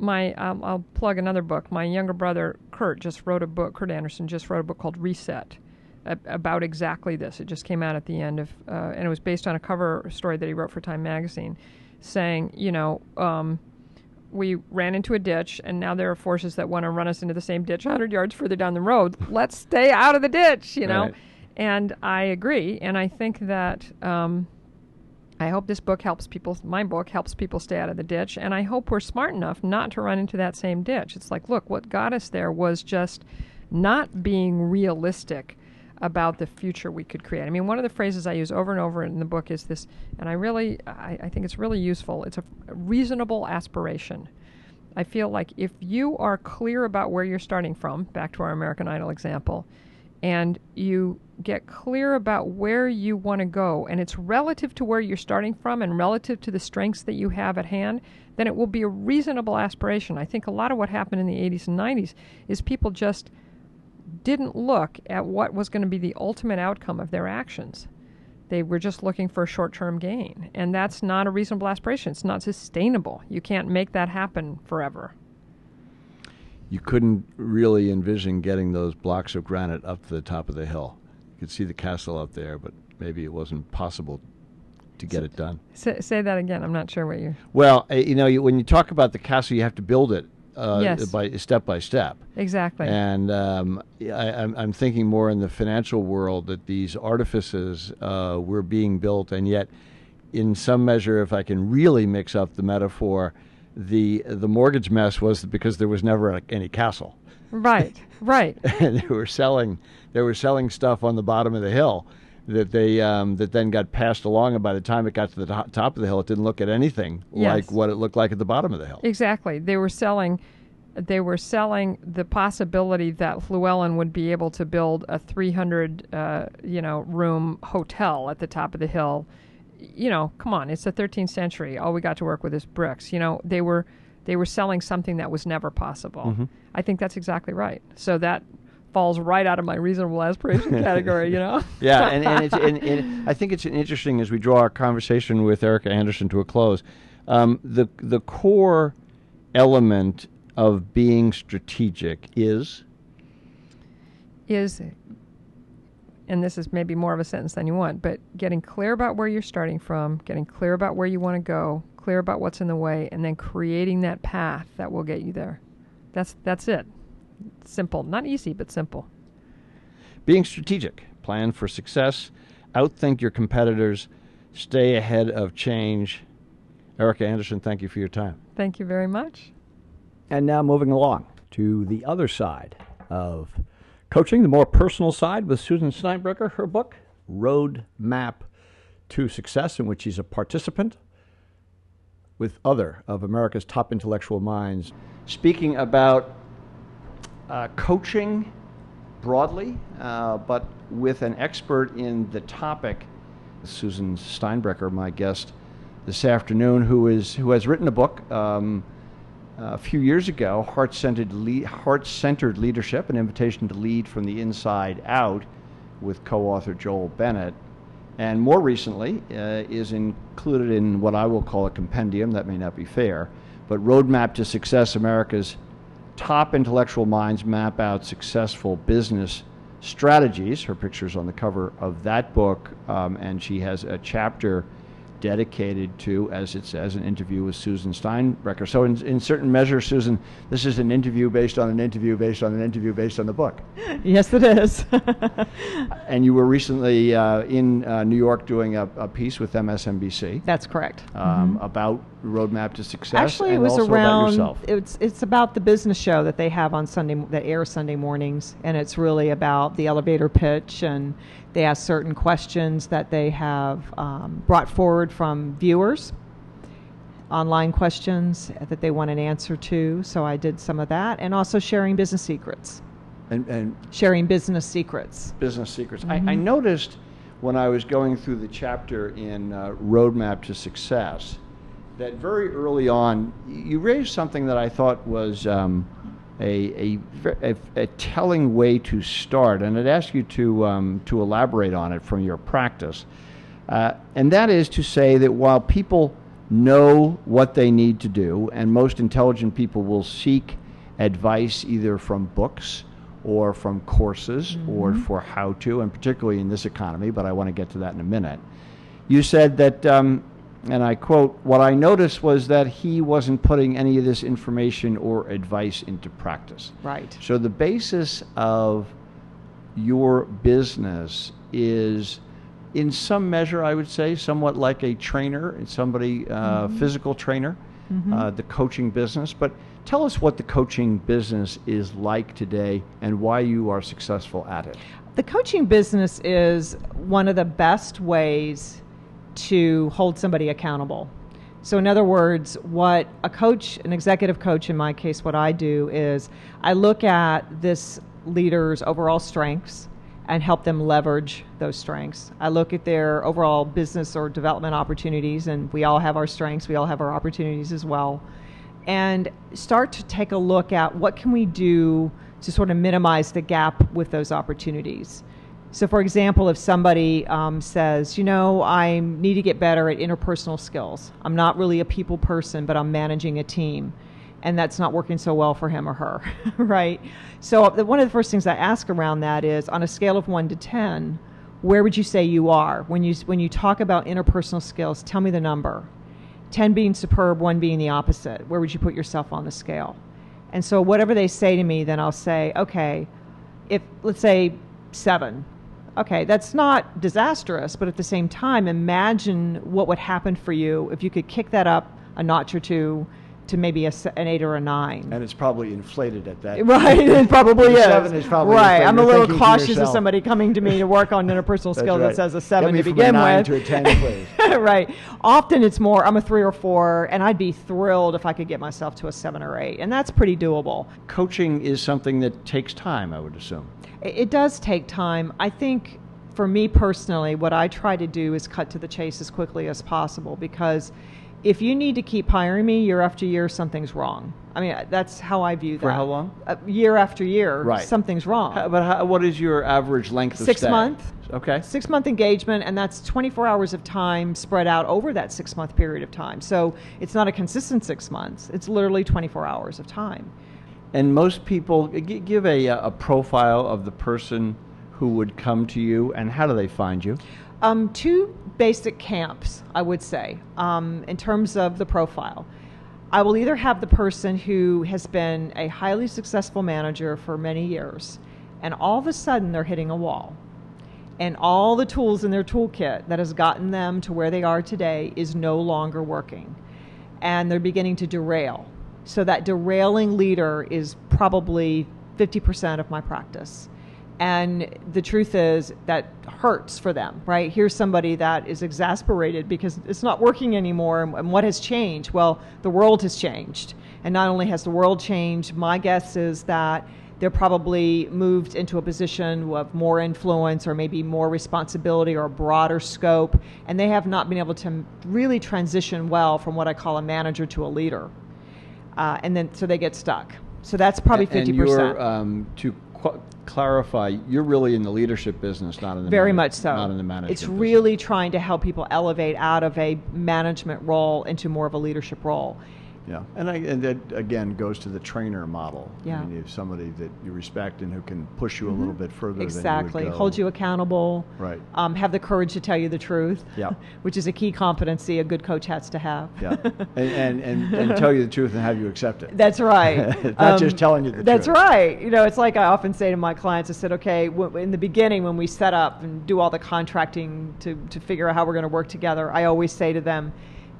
My, I'll plug another book. My younger brother Kurt just wrote a book. Kurt Andersen just wrote a book called Reset, about exactly this. It just came out at the end of, uh, and it was based on a cover story that he wrote for Time Magazine, saying, you know, um, we ran into a ditch, and now there are forces that want to run us into the same ditch 100 yards further down the road. Let's stay out of the ditch, you know. Right. And I agree, and I think that. Um, I hope this book helps people, my book helps people stay out of the ditch, and I hope we're smart enough not to run into that same ditch. It's like, look, what got us there was just not being realistic about the future we could create. I mean, one of the phrases I use over and over in the book is this, and I really, I, I think it's really useful. It's a reasonable aspiration. I feel like if you are clear about where you're starting from, back to our American Idol example, and you get clear about where you want to go, and it's relative to where you're starting from and relative to the strengths that you have at hand, then it will be a reasonable aspiration. I think a lot of what happened in the 80s and 90s is people just didn't look at what was going to be the ultimate outcome of their actions. They were just looking for a short term gain. And that's not a reasonable aspiration. It's not sustainable. You can't make that happen forever you couldn't really envision getting those blocks of granite up to the top of the hill. You could see the castle up there, but maybe it wasn't possible to get it done. Say, say that again. I'm not sure what you. Well, uh, you know, you, when you talk about the castle, you have to build it uh, yes. by step by step. Exactly. And um, I, am thinking more in the financial world that these artifices uh, were being built, and yet, in some measure, if I can really mix up the metaphor, the the mortgage mess was because there was never any castle. Right, right. and they were selling they were selling stuff on the bottom of the hill that they um, that then got passed along, and by the time it got to the to- top of the hill, it didn't look at anything yes. like what it looked like at the bottom of the hill. Exactly. They were selling. They were selling the possibility that Llewellyn would be able to build a 300, uh, you know, room hotel at the top of the hill you know, come on, it's the 13th century. All we got to work with is bricks. You know, they were they were selling something that was never possible. Mm-hmm. I think that's exactly right. So that falls right out of my reasonable aspiration category, you know? yeah, and, and, it's, and, and, I think it's interesting as we draw our conversation with Erika Andersen to a close. Um, the, the core element of being strategic is? Is and this is maybe more of a sentence than you want, but getting clear about where you're starting from, getting clear about where you want to go, clear about what's in the way, and then creating that path that will get you there. That's that's it. Simple, not easy, but simple. Being strategic, plan for success, outthink your competitors, stay ahead of change. Erika Andersen, thank you for your time. Thank you very much. And now moving along to the other side of Coaching, the more personal side with Susan Steinbrecher, her book, Road Map to Success, in which she's a participant with other of America's top intellectual minds, speaking about uh, coaching broadly, uh, but with an expert in the topic, Susan Steinbrecher, my guest this afternoon, who is who has written a book. Um, a few years ago, Heart-Centered, Le- Heart-Centered Leadership, an invitation to lead from the inside out, with co-author Joel Bennett. And more recently, uh, is included in what I will call a compendium, that may not be fair, but Roadmap to Success America's top intellectual minds map out successful business strategies. Her picture's on the cover of that book, um, and she has a chapter dedicated to, as it says, an interview with Susan Steinbrecher. So, in, in certain measure, Susan, this is an interview based on an interview based on an interview based on the book. Yes, it is. and you were recently uh, in uh, New York doing a, a, piece with MSNBC. That's correct. Um, mm-hmm. About roadmap to success. Actually, it was around. It's it's about the business show that they have on Sunday that airs Sunday mornings, and it's really about the elevator pitch and they ask certain questions that they have um, brought forward from viewers, online questions that they want an answer to. So I did some of that, and also sharing business secrets. And, and sharing business secrets. Business secrets. Mm-hmm. I, I, noticed when I was going through the chapter in uh, Roadmap to Success that very early on you raised something that I thought was. Um, a, a, a, telling way to start, and I'd ask you to, um, to elaborate on it from your practice. Uh, and that is to say that while people know what they need to do, and most intelligent people will seek advice either from books or from courses mm-hmm. or for how to, and particularly in this economy, but I want to get to that in a minute. You said that um, and I quote, What I noticed was that he wasn't putting any of this information or advice into practice. Right. So the basis of your business is, in some measure, I would say, somewhat like a trainer, somebody, uh, mm-hmm. physical trainer, mm-hmm. uh, the coaching business. But tell us what the coaching business is like today and why you are successful at it. The coaching business is one of the best ways to hold somebody accountable. So, in other words, what a coach, an executive coach in my case, what I do is I look at this leader's overall strengths and help them leverage those strengths. I look at their overall business or development opportunities, and we all have our strengths, we all have our opportunities as well, and start to take a look at what can we do to sort of minimize the gap with those opportunities. So, for example, if somebody um, says, you know, I need to get better at interpersonal skills, I'm not really a people person, but I'm managing a team, and that's not working so well for him or her, right? So, one of the first things I ask around that is on a scale of one to 10, where would you say you are? When you, when you talk about interpersonal skills, tell me the number. 10 being superb, 1 being the opposite. Where would you put yourself on the scale? And so, whatever they say to me, then I'll say, okay, if let's say seven, okay, that's not disastrous, but at the same time, imagine what would happen for you if you could kick that up a notch or two to maybe a, an eight or a nine. And it's probably inflated at that. Right, it probably is. Seven is probably right. I'm a little cautious of somebody coming to me to work on interpersonal skills right. that says a seven to begin with. To a 10, please. right. Often it's more. I'm a three or four, and I'd be thrilled if I could get myself to a seven or eight, and that's pretty doable. Coaching is something that takes time, I would assume. It does take time. I think for me personally, what I try to do is cut to the chase as quickly as possible because if you need to keep hiring me year after year, something's wrong. I mean, that's how I view that. For how long? Uh, year after year, right. something's wrong. How, but how, what is your average length of six stay? Six months. Okay. Six month engagement, and that's 24 hours of time spread out over that six month period of time. So it's not a consistent six months, it's literally 24 hours of time. And most people give a, a profile of the person who would come to you, and how do they find you? Um, two basic camps, I would say, um, in terms of the profile. I will either have the person who has been a highly successful manager for many years, and all of a sudden they're hitting a wall. And all the tools in their toolkit that has gotten them to where they are today is no longer working. And they're beginning to derail. So that derailing leader is probably 50% of my practice. And the truth is that hurts for them, right? Here's somebody that is exasperated because it's not working anymore. And what has changed? Well, the world has changed. And not only has the world changed, my guess is that they're probably moved into a position of more influence or maybe more responsibility or a broader scope, and they have not been able to really transition well from what I call a manager to a leader. Uh, and then so they get stuck. So that's probably And- fifty And you're, percent. um, to qu- clarify, you're really in the leadership business, not in the Very manage- much so. Not in the management. It's business. really trying to help people elevate out of a management role into more of a leadership role. Yeah, and I, and that again goes to the trainer model. Yeah. I mean, if somebody that you respect and who can push you a little bit further Exactly. than you would go. Hold you accountable. Right. Um, have the courage to tell you the truth. Yeah. Which is a key competency a good coach has to have. Yeah, and, and, and, and tell you the truth and have you accept it. That's right. Um, Not just telling you the That's truth. right. You know, it's like I often say to my clients, I said, okay, w- in the beginning when we set up and do all the contracting to, to figure out how we're going to work together, I always say to them,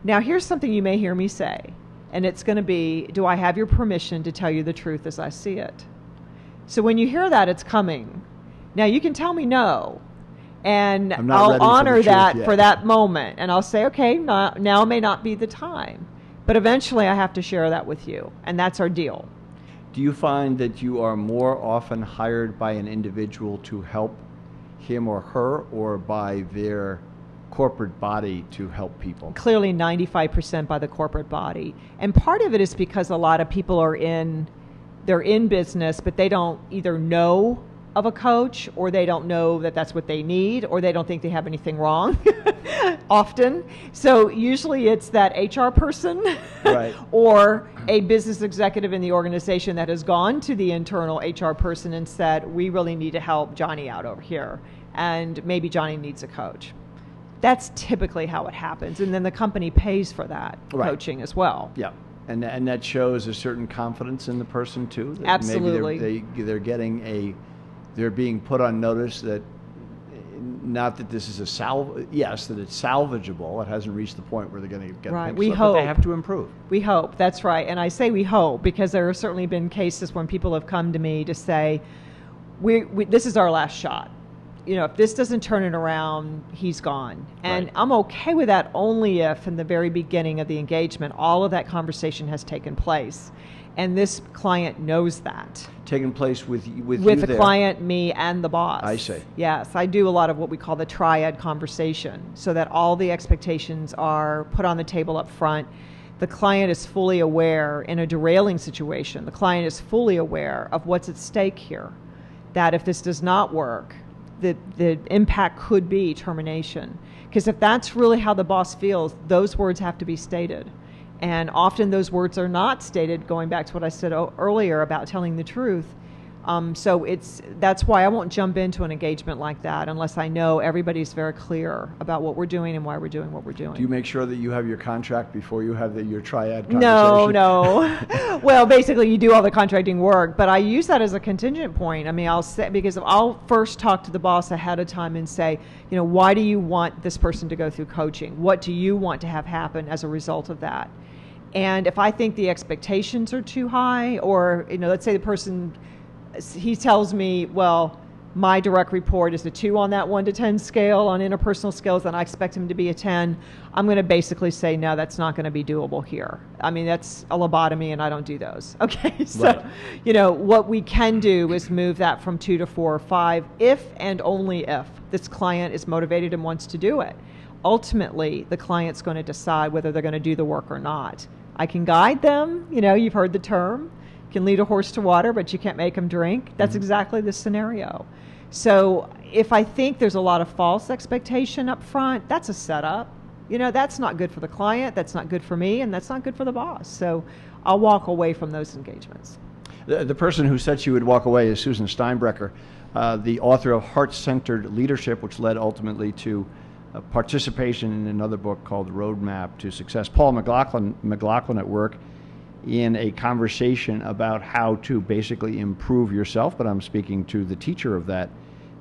now here's something you may hear me say, and it's going to be, do I have your permission to tell you the truth as I see it? So when you hear that, it's coming. Now you can tell me no, and I'm not ready I'll honor truth that yet. for that moment, and I'll say, okay, not, now may not be the time, but eventually I have to share that with you, and that's our deal. Do you find that you are more often hired by an individual to help him or her, or by their corporate body to help people? Clearly, 95% by the corporate body, and part of it is because a lot of people are in, they're in business, but they don't either know of a coach, or they don't know that that's what they need, or they don't think they have anything wrong. Often, so usually it's that HR person, Right. or a business executive in the organization that has gone to the internal HR person and said, "We really need to help Johnny out over here, and maybe Johnny needs a coach." That's typically how it happens, and then the company pays for that Right. coaching as well. Yeah, and and that shows a certain confidence in the person too. that Absolutely. maybe they're, they, they're getting a, they're being put on notice that, not that this is a salv, yes, that it's salvageable. It hasn't reached the point where they're going to get Right, we slip, but they hope. have to improve. We hope, that's right. And I say we hope because there have certainly been cases when people have come to me to say, we, we, this is our last shot. You know, if this doesn't turn it around, he's gone. And Right. I'm okay with that only if, in the very beginning of the engagement, all of that conversation has taken place. And this client knows that. Taking place with with, With the there. client, me, and the boss. I see. Yes, I do a lot of what we call the triad conversation so that all the expectations are put on the table up front. The client is fully aware in a derailing situation, the client is fully aware of what's at stake here. That if this does not work, the, the impact could be termination. Because if that's really how the boss feels, those words have to be stated. And often those words are not stated, going back to what I said o- earlier about telling the truth. Um, so it's that's why I won't jump into an engagement like that unless I know everybody's very clear about what we're doing and why we're doing what we're doing. Do you make sure that you have your contract before you have the, your triad contract? no, no. well, basically, you do all the contracting work, but I use that as a contingent point. I mean, I'll say because I'll first talk to the boss ahead of time and say, you know, why do you want this person to go through coaching? What do you want to have happen as a result of that? And if I think the expectations are too high, or you know, let's say the person he tells me, well, my direct report is a two on that one to 10 scale on interpersonal skills, and I expect him to be a 10. I'm going to basically say, no, that's not going to be doable here. I mean, that's a lobotomy, and I don't do those. Okay. So, Right. you know, what we can do is move that from two to four or five if and only if this client is motivated and wants to do it. Ultimately, the client's going to decide whether they're going to do the work or not. I can guide them. You know, you've heard the term can lead a horse to water, but you can't make him drink. That's exactly the scenario. So if I think there's a lot of false expectation up front, that's a setup. You know, that's not good for the client, that's not good for me, and that's not good for the boss. So I'll walk away from those engagements. The, the person who said she would walk away is Susan Steinbrecher, uh, the author of Heart Centered Leadership, which led ultimately to uh, participation in another book called Roadmap to Success. Paul McLaughlin, McLaughlin at work in a conversation about how to basically improve yourself, but I'm speaking to the teacher of that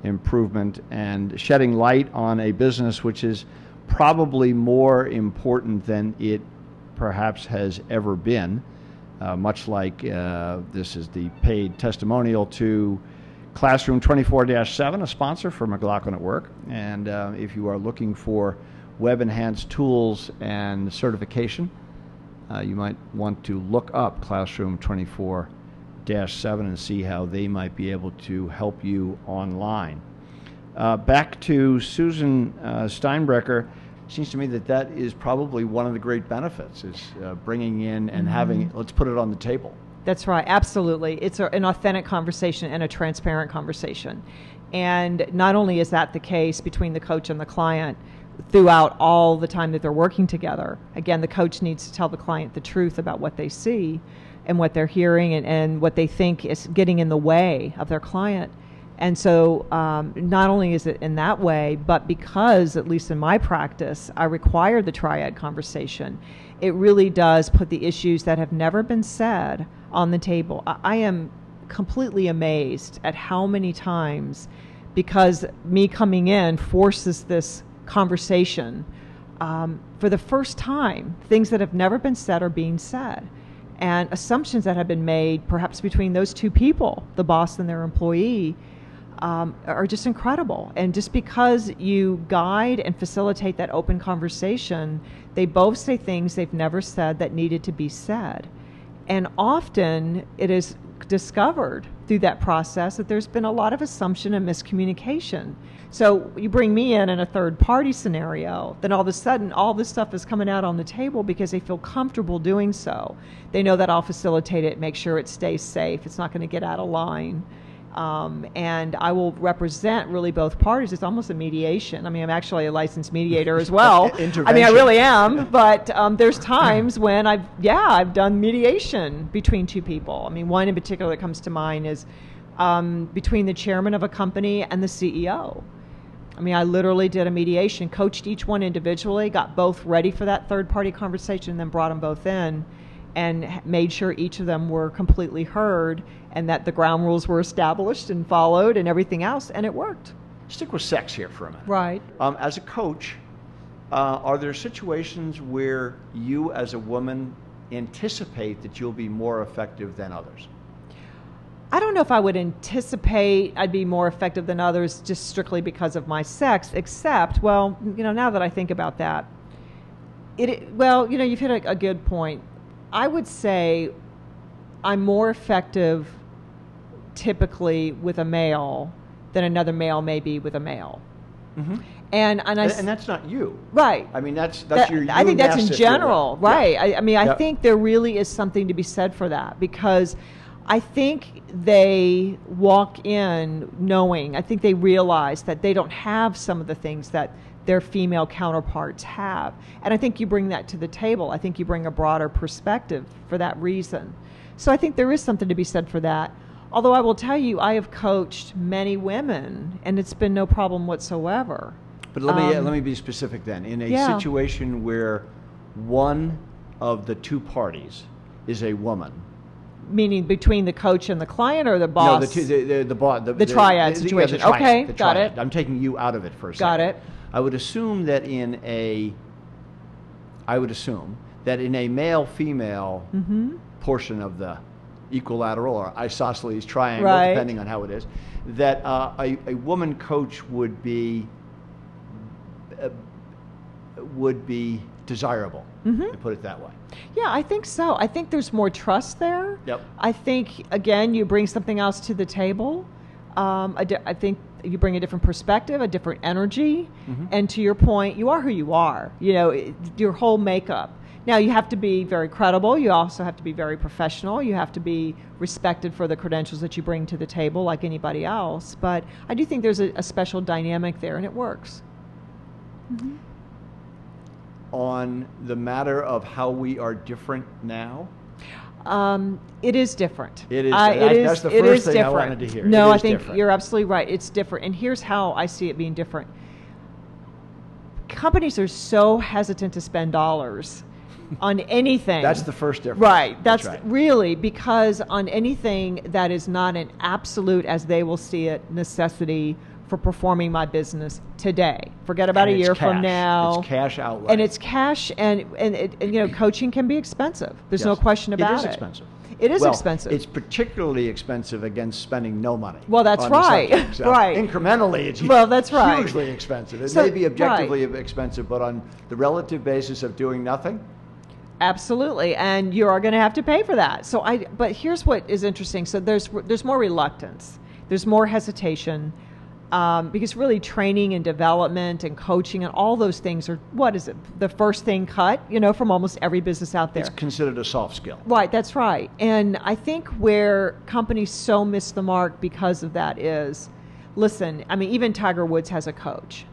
improvement and shedding light on a business which is probably more important than it perhaps has ever been. Uh, much like uh, this is the paid testimonial to Classroom 24 7, a sponsor for McLaughlin at Work. And uh, if you are looking for web enhanced tools and certification, uh, you might want to look up Classroom 24 7 and see how they might be able to help you online. Uh, back to Susan uh, Steinbrecher. Seems to me that that is probably one of the great benefits is uh, bringing in and having, let's put it on the table. That's right, absolutely. It's a, an authentic conversation and a transparent conversation. And not only is that the case between the coach and the client throughout all the time that they're working together, again, the coach needs to tell the client the truth about what they see and what they're hearing and, and what they think is getting in the way of their client. And so, um, not only is it in that way, but because, at least in my practice, I require the triad conversation, it really does put the issues that have never been said on the table. I, I am completely amazed at how many times, because me coming in forces this conversation, um, for the first time, things that have never been said are being said. And assumptions that have been made, perhaps between those two people, the boss and their employee, um, are just incredible. And just because you guide and facilitate that open conversation, they both say things they've never said that needed to be said. And often it is discovered through that process that there's been a lot of assumption and miscommunication. So you bring me in in a third party scenario, then all of a sudden all this stuff is coming out on the table because they feel comfortable doing so. They know that I'll facilitate it, make sure it stays safe, it's not going to get out of line. Um, and I will represent really both parties. It's almost a mediation. I mean, I'm actually a licensed mediator as well. I mean, I really am. But um, there's times when I've, yeah, I've done mediation between two people. I mean, one in particular that comes to mind is um, between the chairman of a company and the CEO. I mean, I literally did a mediation, coached each one individually, got both ready for that third party conversation, and then brought them both in and made sure each of them were completely heard and that the ground rules were established and followed and everything else, and it worked. Stick with sex here for a minute. Right. Um, as a coach, uh, are there situations where you, as a woman, anticipate that you'll be more effective than others? I don't know if I would anticipate I'd be more effective than others just strictly because of my sex, except, well, you know, now that I think about that, it, well, you know, you've hit a, a good point. I would say I'm more effective typically with a male than another male may be with a male. Mm-hmm. And and I and, and, that's not you, right? I mean, that's that's that, your. I think that's in general, right? Yeah. I, I, mean, I yeah. think there really is something to be said for that because I think they walk in knowing. I think they realize that they don't have some of the things that their female counterparts have, and I think you bring that to the table. I think you bring a broader perspective for that reason. So I think there is something to be said for that. Although I will tell you, I have coached many women, and it's been no problem whatsoever. But let me Um, let me be specific then. In a yeah. situation where one of the two parties is a woman, Meaning between the coach and the client, or the boss. no, the two, the the, the, the, The triad yeah, situation. triad, Okay, the got it. I'm taking you out of it for a Got second. it. I would assume that in a, I would assume that in a male female Mm-hmm. portion of the equilateral or isosceles triangle, Right. depending on how it is, that uh, a, a woman coach would be uh, would be desirable. Mhm. To put it that way. Yeah, I think so. I think there's more trust there. Yep. I think again, you bring something else to the table. Um, a di- I think you bring a different perspective, a different energy, Mhm. and to your point, you are who you are. You know, it, your whole makeup. Now you have to be very credible. You also have to be very professional. You have to be respected for the credentials that you bring to the table, like anybody else. But I do think there's a, a special dynamic there, and it works. On the matter of how we are different now, Um, it is different. It is- I- that- it that's the first is thing I different. wanted to hear. No, I think different. you're absolutely right. It's different, and here's how I see it being different. Companies are so hesitant to spend dollars on anything. that's the first difference. Right. That's, right. really because on anything that is not an absolute, as they will see it, necessity for performing my business today. Forget about And a year from now. It's cash outlay. And it's cash, and and, it, and you know, coaching can be expensive. There's no question about it. It is expensive. It is Well, expensive. It's particularly expensive against spending no money. Well, that's right. subject. So Right. Incrementally, it's Well, that's right. hugely expensive. It So- may be objectively expensive, but on the relative basis of doing nothing, Absolutely, and you are going to have to pay for that. So I, but here's what is interesting. So there's there's more reluctance, there's more hesitation, um, because really training and development and coaching and all those things are what is it the first thing cut you know from almost every business out there. It's considered a soft skill. Right, that's right. And I think where companies so miss the mark because of that is, listen, I mean, even Tiger Woods has a coach.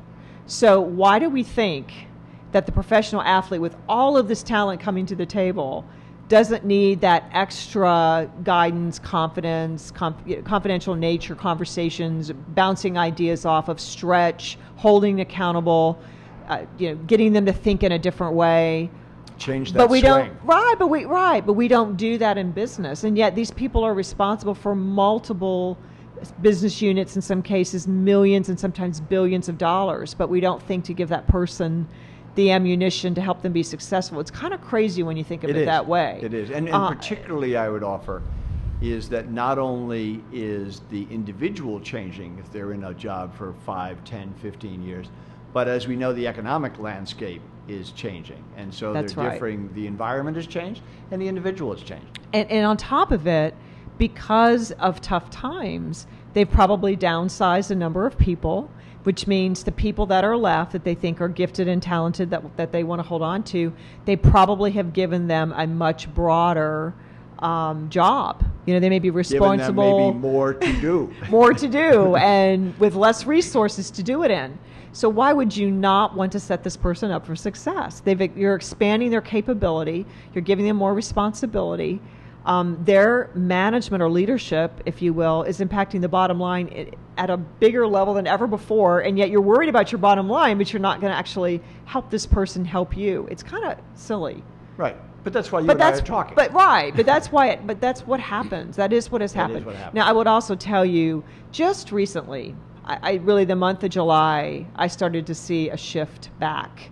So why do we think that the professional athlete with all of this talent coming to the table doesn't need that extra guidance, confidence, conf- confidential nature, conversations, bouncing ideas off of stretch, holding accountable, uh, you know, getting them to think in a different way. Change that But we swing. don't right, but we right, but we don't do that in business, and yet these people are responsible for multiple business units in some cases millions and sometimes billions of dollars but we don't think to give that person the ammunition to help them be successful it's kind of crazy when you think of it that way It is. And, and Uh, particularly, I would offer, is that not only is the individual changing if they're in a job for 5, 10, 15 years, but as we know, the economic landscape is changing. And so That's they're right. differing. The environment has changed, and the individual has changed. and, and on top of it, because of tough times, they've probably downsized the number of people, which means the people that are left that they think are gifted and talented that, that they want to hold on to, they probably have given them a much broader um, job. You know, they may be responsible maybe more to do. more to do and with less resources to do it in. So why would you not want to set this person up for success? They've, you're expanding their capability. You're giving them more responsibility. Um, their management or leadership, if you will, is impacting the bottom line at a bigger level than ever before. And yet you're worried about your bottom line, but you're not going to actually help this person help you. It's kind of silly right. But that's why you but that's are talking. But right, but that's why. It, but that's what happens. That is what has That is happened. what happens. Now, I would also tell you, just recently, I, I really the month of July, I started to see a shift back.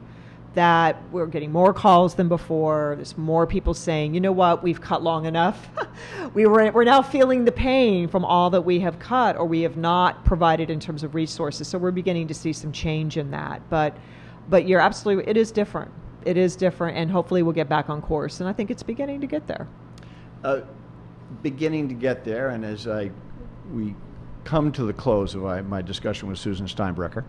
That we're getting more calls than before. There's more people saying, you know what, we've cut long enough. we were we're now feeling the pain from all that we have cut or we have not provided in terms of resources. So we're beginning to see some change in that. But but you're absolutely it is different. It is different, and hopefully we'll get back on course. And I think it's beginning to get there. uh, beginning to get there, and as I we come to the close of my, my discussion with Susan Steinbrecher,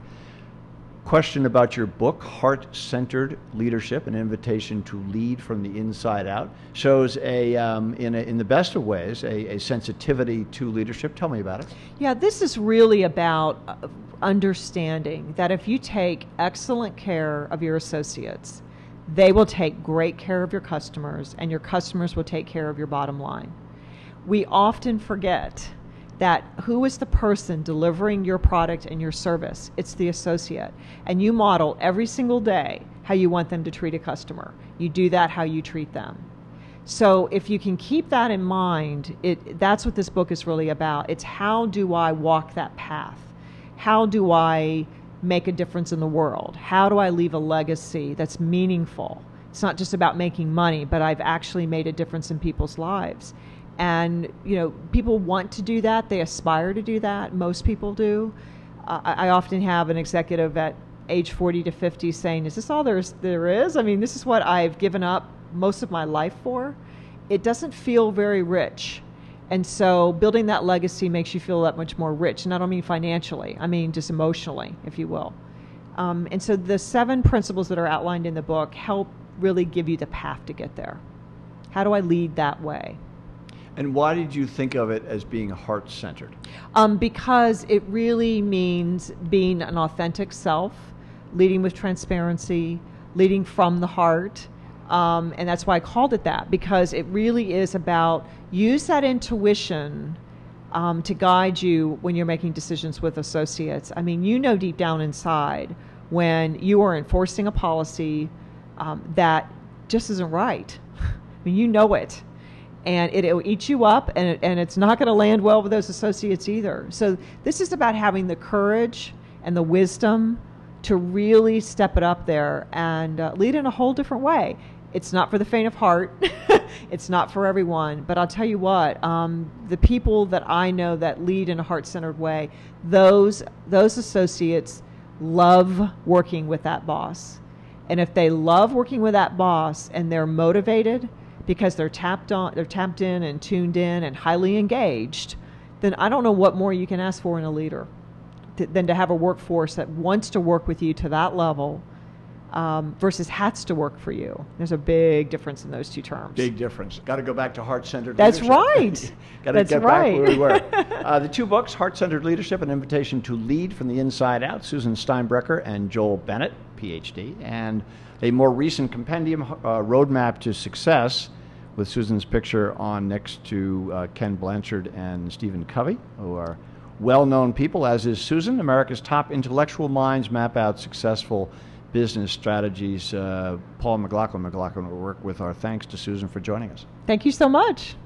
question about your book, Heart Centered Leadership An Invitation to Lead from the Inside Out, shows a, um, in, a in the best of ways, a, a sensitivity to leadership. Tell me about it. Yeah, this is really about uh, understanding that if you take excellent care of your associates, they will take great care of your customers, and your customers will take care of your bottom line. We often forget that who is the person delivering your product and your service? It's the associate. And you model every single day how you want them to treat a customer. You do that how you treat them. So if you can keep that in mind, it, that's what this book is really about. It's how do I walk that path? How do I make a difference in the world? How do I leave a legacy that's meaningful? It's not just about making money, but I've actually made a difference in people's lives. And you know, people want to do that. They aspire to do that. Most people do. Uh, I often have an executive at age 40 to 50 saying, "Is this all there's there is? I mean, this is what I've given up most of my life for." It doesn't feel very rich. And so building that legacy makes you feel that much more rich. And I don't mean financially, I mean just emotionally, if you will. Um, and so the seven principles that are outlined in the book help really give you the path to get there. How do I lead that way? And why did you think of it as being heart centered? Um, because it really means being an authentic self, leading with transparency, leading from the heart. Um, and that's why I called it that, because it really is about use that intuition um, to guide you when you're making decisions with associates. I mean, you know deep down inside when you are enforcing a policy um, that just isn't right. I mean, you know it and it, will eat you up and, it, and it's not going to land well with those associates either. So this is about having the courage and the wisdom to really step it up there and uh, lead in a whole different way. It's not for the faint of heart. It's not for everyone. But i'll tell you what um, the people that i know that lead in a heart-centered way those those associates love working with that boss. And if they love working with that boss and they're motivated because they're tapped on, they're tapped in and tuned in and highly engaged, then I don't know what more you can ask for in a leader th- than to have a workforce that wants to work with you to that level um, versus has to work for you. There's a big difference in those two terms. Big difference. Got to go back to heart centered That's leadership. right. Got to That's get right. back where we were. uh, the two books Heart Centered Leadership, An Invitation to Lead from the Inside Out, Susan Steinbrecher and Joel Bennett, PhD, and a more recent compendium, uh, Roadmap to Success, with Susan's picture on next to uh, Ken Blanchard and Stephen Covey, who are well known people, as is Susan. America's top intellectual minds map out successful business strategies. Uh, Paul McLaughlin, McLaughlin will work with our thanks to Susan for joining us. Thank you so much.